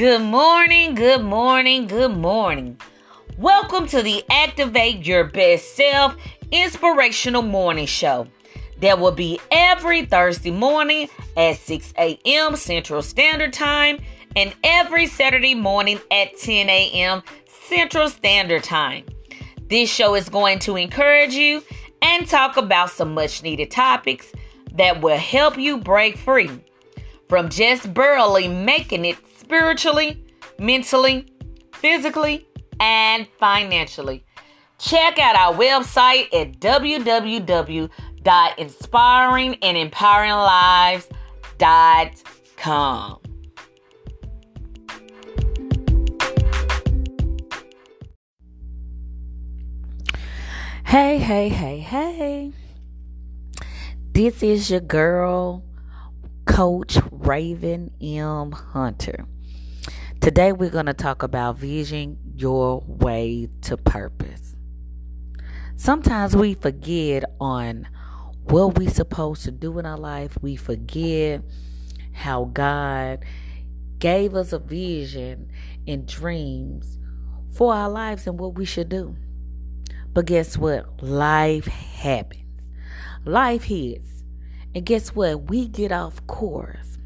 Good morning, good morning, good morning. Welcome to the Activate Your Best Self Inspirational Morning Show. That will be every Thursday morning at 6 a.m. Central Standard Time and every Saturday morning at 10 a.m. Central Standard Time. This show is going to encourage you and talk about some much needed topics that will help you break free from just barely making it spiritually, mentally, physically, and financially. Check out our website at www.inspiringandempoweringlives.com. Hey, hey, hey, hey. This is your girl, Coach Raven M. Hunter. Today we're going to talk about vision your way to purpose. Sometimes we forget on what we're supposed to do in our life. We forget how God gave us a vision and dreams for our lives and what we should do. But guess what? Life happens. Life hits. And guess what? We get off course.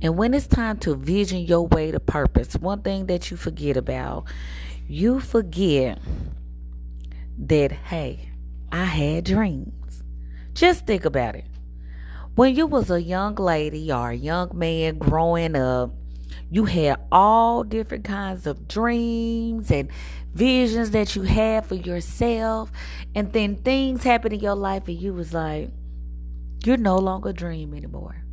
And when it's time to vision your way to purpose, one thing that you forget about, you forget that, hey, I had dreams. Just think about it. When you was a young lady or a young man growing up, you had all different kinds of dreams and visions that you had for yourself and then things happened in your life and you was like you're no longer dream anymore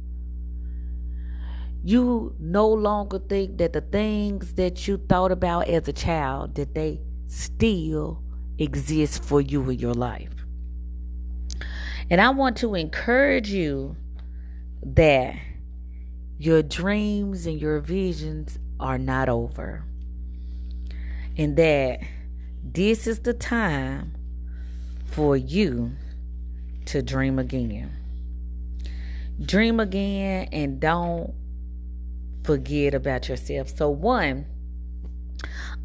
you no longer think that the things that you thought about as a child that they still exist for you in your life and i want to encourage you that your dreams and your visions are not over and that this is the time for you to dream again. Dream again and don't forget about yourself. So, one,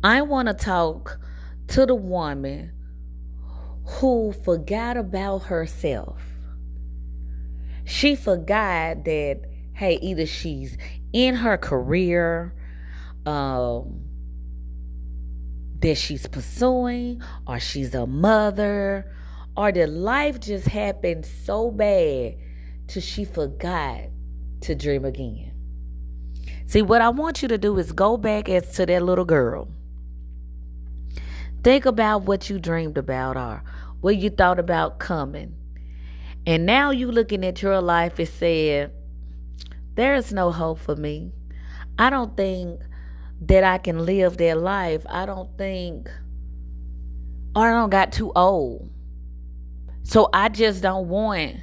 I want to talk to the woman who forgot about herself. She forgot that, hey, either she's in her career, um, that she's pursuing, or she's a mother, or that life just happened so bad till she forgot to dream again. See, what I want you to do is go back as to that little girl. Think about what you dreamed about or what you thought about coming. And now you looking at your life and saying, there is no hope for me. I don't think that I can live that life. I don't think, or I don't got too old. So I just don't want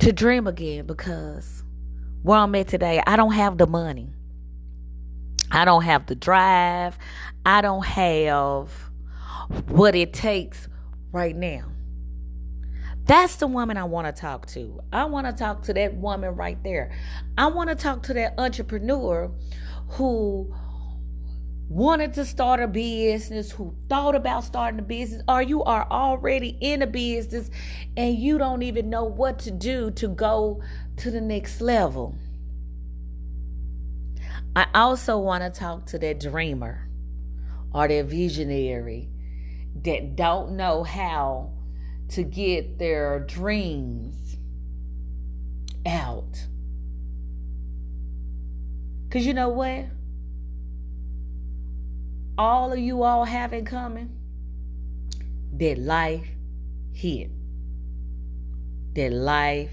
to dream again because where I'm at today, I don't have the money. I don't have the drive. I don't have what it takes right now. That's the woman I want to talk to. I want to talk to that woman right there. I want to talk to that entrepreneur who wanted to start a business, who thought about starting a business, or you are already in a business and you don't even know what to do to go to the next level. I also want to talk to that dreamer or that visionary that don't know how to get their dreams out. Because you know what? All of you all have in common that life hit, that life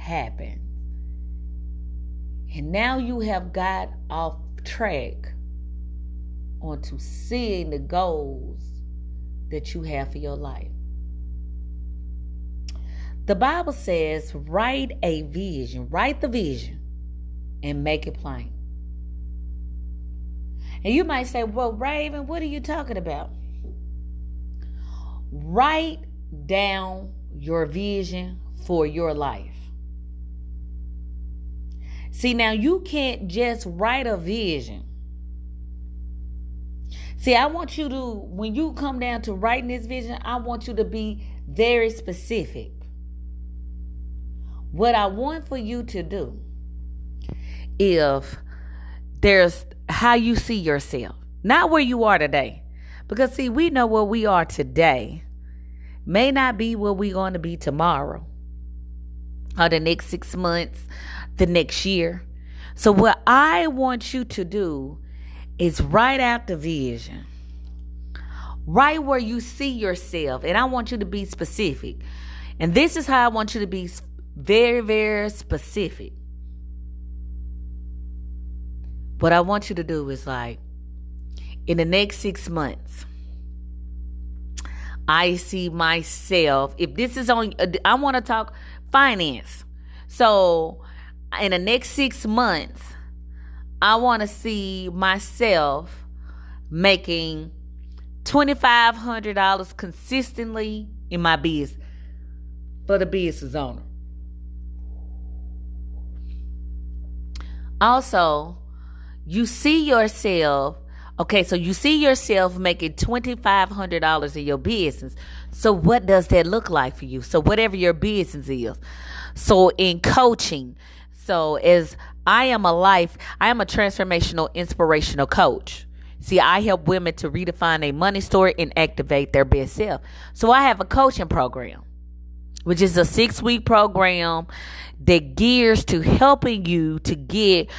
happened. And now you have got off track onto seeing the goals that you have for your life. The Bible says, write a vision, write the vision, and make it plain. And you might say, well, Raven, what are you talking about? Write down your vision for your life. See, now you can't just write a vision. See, I want you to, when you come down to writing this vision, I want you to be very specific. What I want for you to do, if there's how you see yourself, not where you are today. Because, see, we know where we are today may not be where we're going to be tomorrow or the next six months, the next year. So, what I want you to do is write out the vision, right where you see yourself. And I want you to be specific. And this is how I want you to be very, very specific. What I want you to do is like, in the next six months, I see myself. If this is on, uh, I want to talk finance. So, in the next six months, I want to see myself making $2,500 consistently in my business for the business owner. Also, you see yourself Okay, so you see yourself making $2,500 in your business. So, what does that look like for you? So, whatever your business is. So, in coaching, so as I am a life, I am a transformational, inspirational coach. See, I help women to redefine a money story and activate their best self. So, I have a coaching program, which is a six week program that gears to helping you to get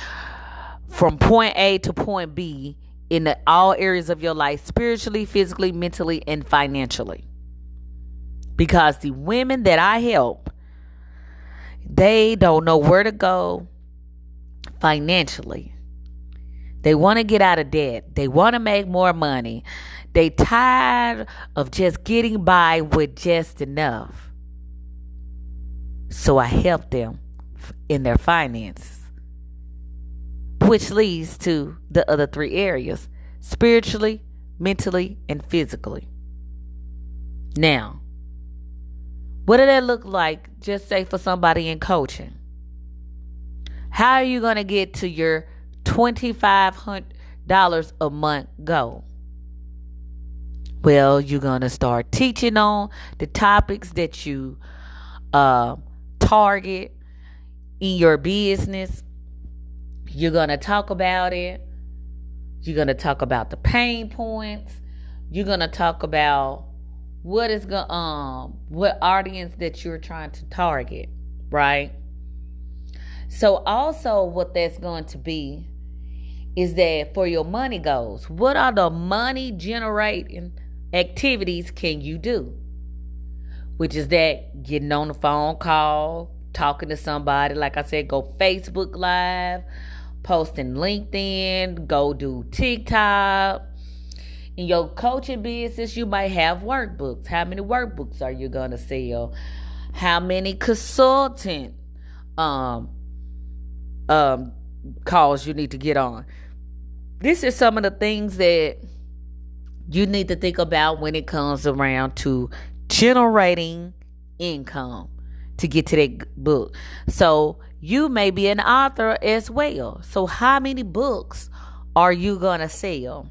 from point A to point B in the, all areas of your life spiritually, physically, mentally, and financially. Because the women that I help, they don't know where to go financially. They want to get out of debt. They want to make more money. They tired of just getting by with just enough. So I help them in their finances which leads to the other three areas spiritually, mentally, and physically. Now, what did that look like, just say for somebody in coaching? How are you going to get to your $2,500 a month goal? Well, you're going to start teaching on the topics that you uh, target in your business you're going to talk about it. You're going to talk about the pain points. You're going to talk about what is going um what audience that you're trying to target, right? So also what that's going to be is that for your money goals, what are the money generating activities can you do? Which is that getting on the phone call, talking to somebody, like I said, go Facebook Live, posting LinkedIn, go do TikTok. In your coaching business, you might have workbooks. How many workbooks are you gonna sell? How many consultant um um calls you need to get on? This is some of the things that you need to think about when it comes around to generating income to get to that book. So you may be an author as well. So, how many books are you going to sell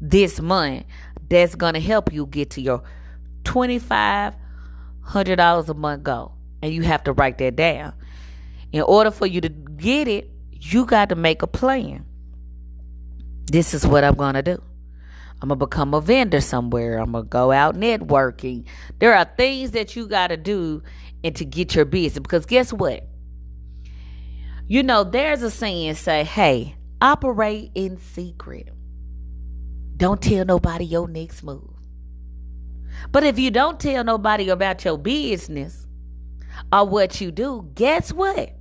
this month that's to help you get to your $2,500 a month goal? And you have to write that down. In order for you to get it, you got to make a plan. This is what I'm to do. I'm to become a vendor somewhere. I'm to go out networking. There are things that you got to do and to get your business because guess what? You know, there's a saying say, hey, operate in secret. Don't tell nobody your next move. But if you don't tell nobody about your business or what you do, guess what?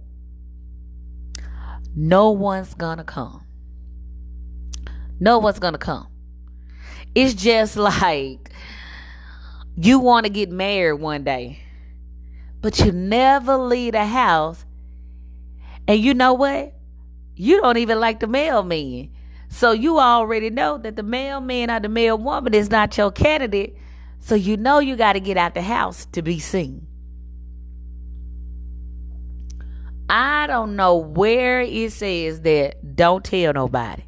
No one's gonna come. No one's gonna come. It's just like you want to get married one day, but you never leave the house and you know what? You don't even like the mailman. So you already know that the mailman or the mail woman is not your candidate. So you know you got to get out the house to be seen. I don't know where it says that don't tell nobody.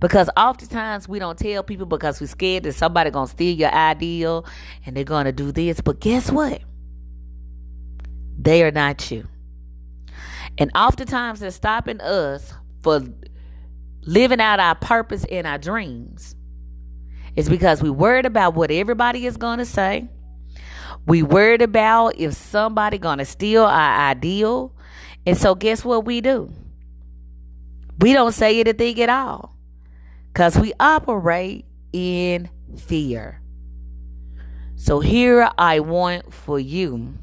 Because oftentimes we don't tell people because we're scared that somebody gonna steal your ideal and they're gonna do this. But guess what? They are not you. And oftentimes they're stopping us for living out our purpose and our dreams. It's because we worried about what everybody is gonna say. We worried about if somebody gonna steal our ideal. And so guess what we do? We don't say anything at all. Because we operate in fear. So here I want for you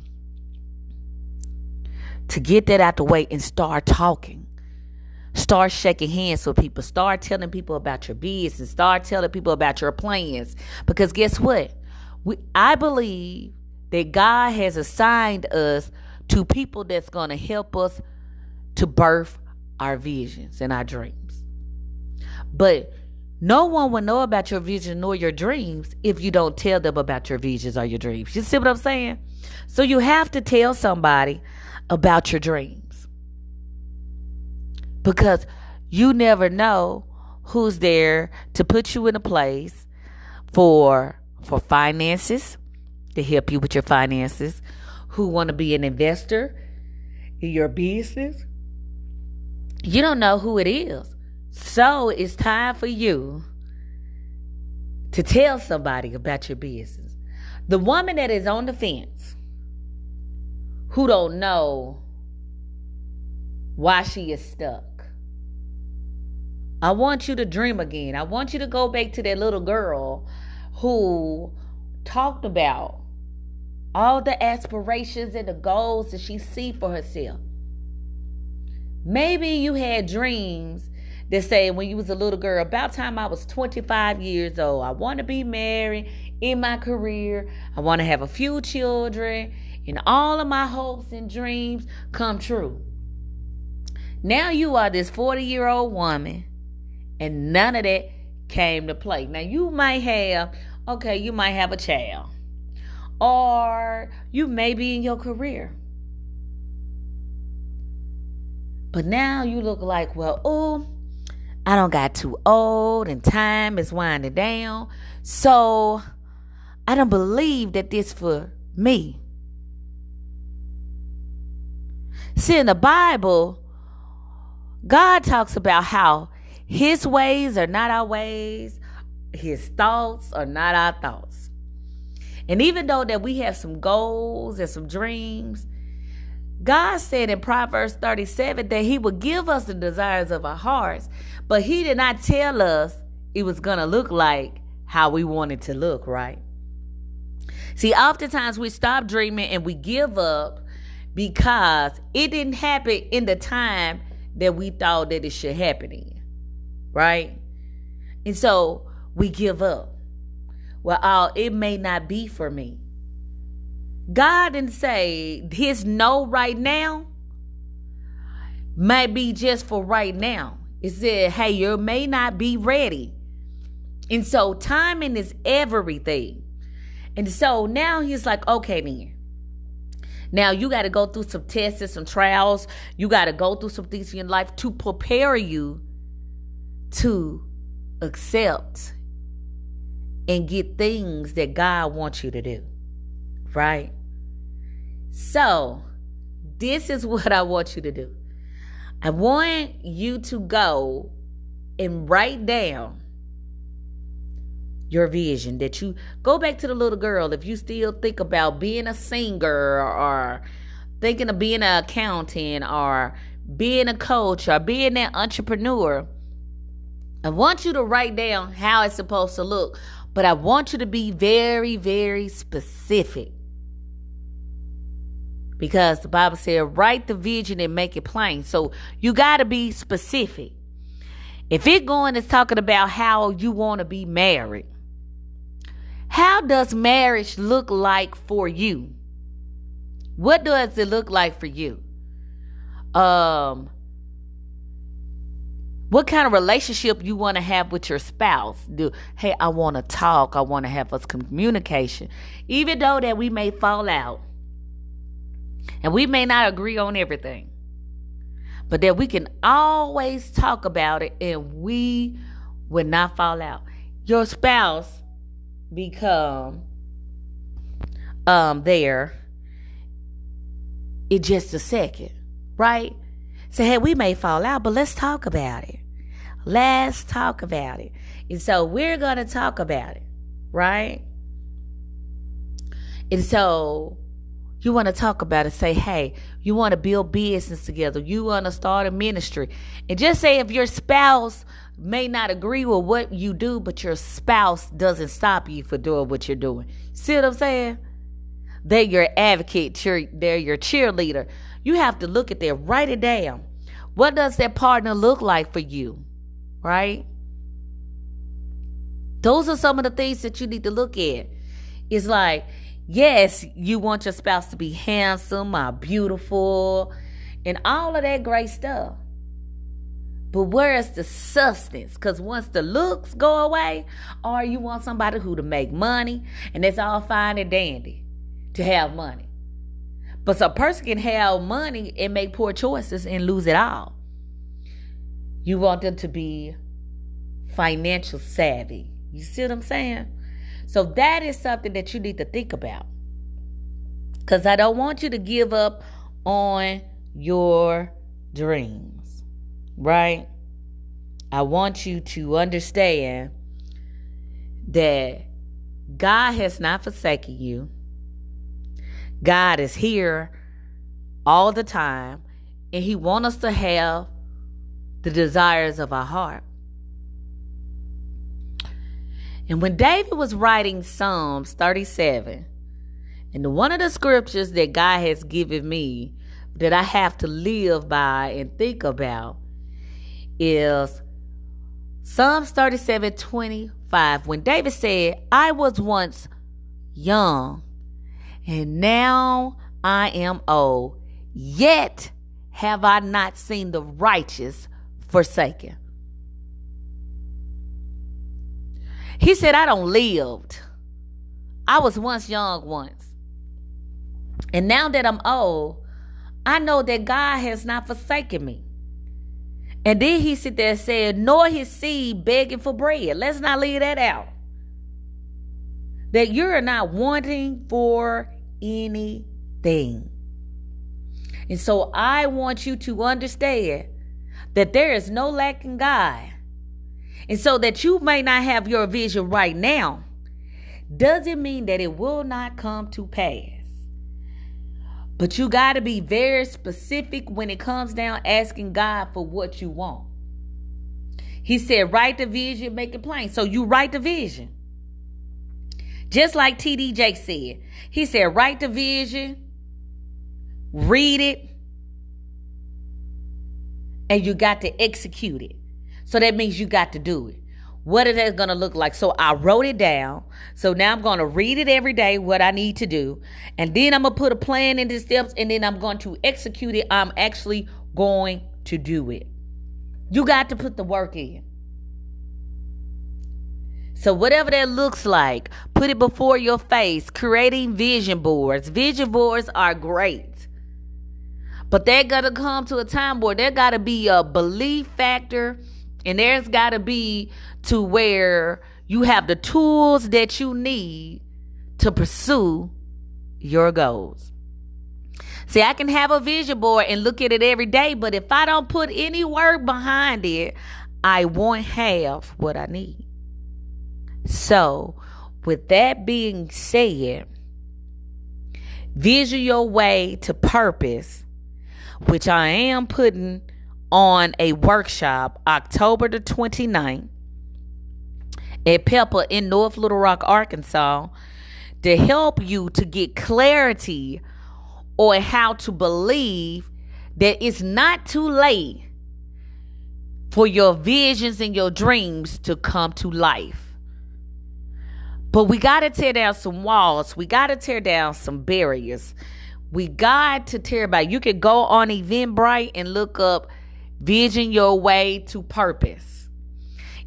to get that out the way and start talking. Start shaking hands with people. Start telling people about your business. Start telling people about your plans. Because guess what? We, I believe that God has assigned us to people that's going to help us to birth our visions and our dreams. But no one will know about your vision nor your dreams if you don't tell them about your visions or your dreams. You see what I'm saying? So you have to tell somebody about your dreams. Because you never know who's there to put you in a place for for finances, to help you with your finances, who want to be an investor in your business. You don't know who it is. So it's time for you to tell somebody about your business. The woman that is on the fence, who don't know why she is stuck. I want you to dream again. I want you to go back to that little girl who talked about all the aspirations and the goals that she see for herself. Maybe you had dreams that say when you was a little girl, about time I was 25 years old, I want to be married in my career. I want to have a few children and all of my hopes and dreams come true. Now you are this 40 year old woman and none of that came to play. Now you might have, okay, you might have a child or you may be in your career. But now you look like, well, oh, I don't got too old and time is winding down. So I don't believe that this for me. See, in the Bible, God talks about how his ways are not our ways, his thoughts are not our thoughts. And even though that we have some goals and some dreams, God said in Proverbs 37 that He would give us the desires of our hearts, but He did not tell us it was going to look like how we wanted to look, right? See, oftentimes we stop dreaming and we give up because it didn't happen in the time that we thought that it should happen in, right? And so we give up. Well, oh, it may not be for me. God didn't say his no right now might be just for right now. It said, hey, you may not be ready. And so timing is everything. And so now he's like, okay, then. Now you got to go through some tests and some trials. You got to go through some things in your life to prepare you to accept and get things that God wants you to do. Right? So, this is what I want you to do. I want you to go and write down your vision that you go back to the little girl if you still think about being a singer or thinking of being an accountant or being a coach or being an entrepreneur i want you to write down how it's supposed to look but i want you to be very very specific because the Bible said, write the vision and make it plain. So you got to be specific. If it going is talking about how you want to be married, how does marriage look like for you? What does it look like for you? Um, what kind of relationship you want to have with your spouse? Do hey, I want to talk. I want to have us communication, even though that we may fall out and we may not agree on everything. but that we can always talk about it and we will not fall out. Your spouse become um there in just a second, right? So hey, we may fall out, but let's talk about it. Let's talk about it. And so we're gonna talk about it, right? And so you want to talk about it. Say, hey, you want to build business together. You want to start a ministry. And just say if your spouse may not agree with what you do, but your spouse doesn't stop you for doing what you're doing. See what I'm saying? They're your advocate, they're your cheerleader. You have to look at that, write it down. What does that partner look like for you? Right? Those are some of the things that you need to look at. It's like, yes, you want your spouse to be handsome or beautiful and all of that great stuff. But where is the substance? Because once the looks go away, or you want somebody who to make money, and it's all fine and dandy to have money. But a person can have money and make poor choices and lose it all. You want them to be financial savvy. You see what I'm saying? So that is something that you need to think about. Because I don't want you to give up on your dreams, right? I want you to understand that God has not forsaken you. God is here all the time, and He wants us to have the desires of our heart. And when David was writing Psalms 37, and one of the scriptures that God has given me that I have to live by and think about is Psalms 37 25. When David said, I was once young, and now I am old, yet have I not seen the righteous forsaken He said, I don't lived. I was once young once. And now that I'm old, I know that God has not forsaken me. And then he sit there and said, nor his seed begging for bread. Let's not leave that out. That you're not wanting for anything. And so I want you to understand that there is no lack in God. And so that you may not have your vision right now doesn't mean that it will not come to pass. But you got to be very specific when it comes down asking God for what you want. He said, write the vision, make it plain. So you write the vision. Just like TD Jake said. He said, write the vision, read it, and you got to execute it. So that means you got to do it. What is that going to look like? So I wrote it down. So now I'm going to read it every day, what I need to do. And then I'm going to put a plan into steps and then I'm going to execute it. I'm actually going to do it. You got to put the work in. So, whatever that looks like, put it before your face, creating vision boards. Vision boards are great. But they got to come to a time where there got to be a belief factor and there's got to be to where you have the tools that you need to pursue your goals. See, I can have a vision board and look at it every day, but if I don't put any work behind it, I won't have what I need. So, with that being said, vision your way to purpose, which I am putting on a workshop October the 29th at Pepper in North Little Rock, Arkansas, to help you to get clarity on how to believe that it's not too late for your visions and your dreams to come to life. But we got to tear down some walls. We got to tear down some barriers. We got to tear back. You can go on Eventbrite and look up Vision your way to purpose.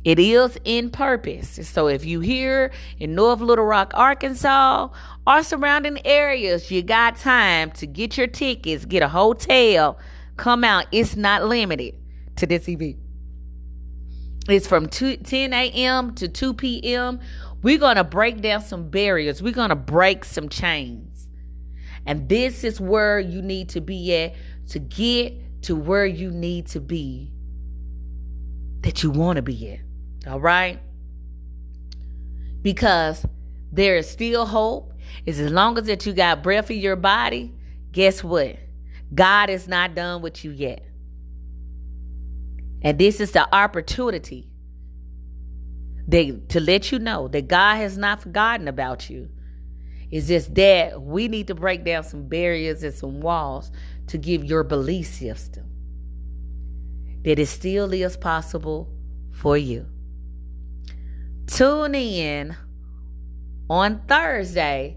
It is in purpose. So if you here in North Little Rock, Arkansas, or surrounding areas, you got time to get your tickets, get a hotel, come out. It's not limited to this event. It's from 2, 10 a.m. to 2 p.m. We're going to break down some barriers. We're going to break some chains. And this is where you need to be at to get to where you need to be that you want to be at. All right? Because there is still hope. Is as long as that you got breath in your body, guess what? God is not done with you yet. And this is the opportunity that, to let you know that God has not forgotten about you. It's just that we need to break down some barriers and some walls to give your belief system that it still is possible for you. Tune in on Thursday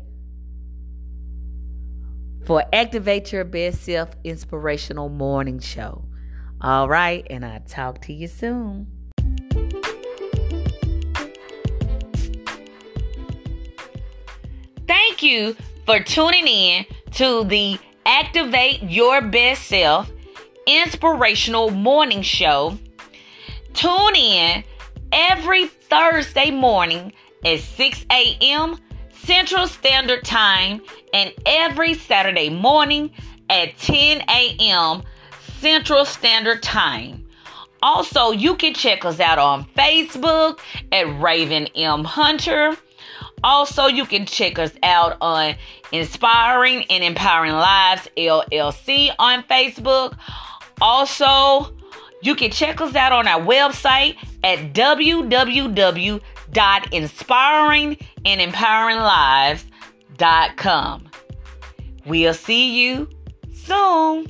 for Activate Your Best Self Inspirational Morning Show. All right, and I'll talk to you soon. Thank you for tuning in to the Activate Your Best Self Inspirational Morning Show. Tune in every Thursday morning at 6 a.m. Central Standard Time and every Saturday morning at 10 a.m. Central Standard Time. Also, you can check us out on Facebook at Raven M. Hunter. Also, you can check us out on Inspiring and Empowering Lives LLC on Facebook. Also, you can check us out on our website at www.inspiringandempoweringlives.com. We'll see you soon.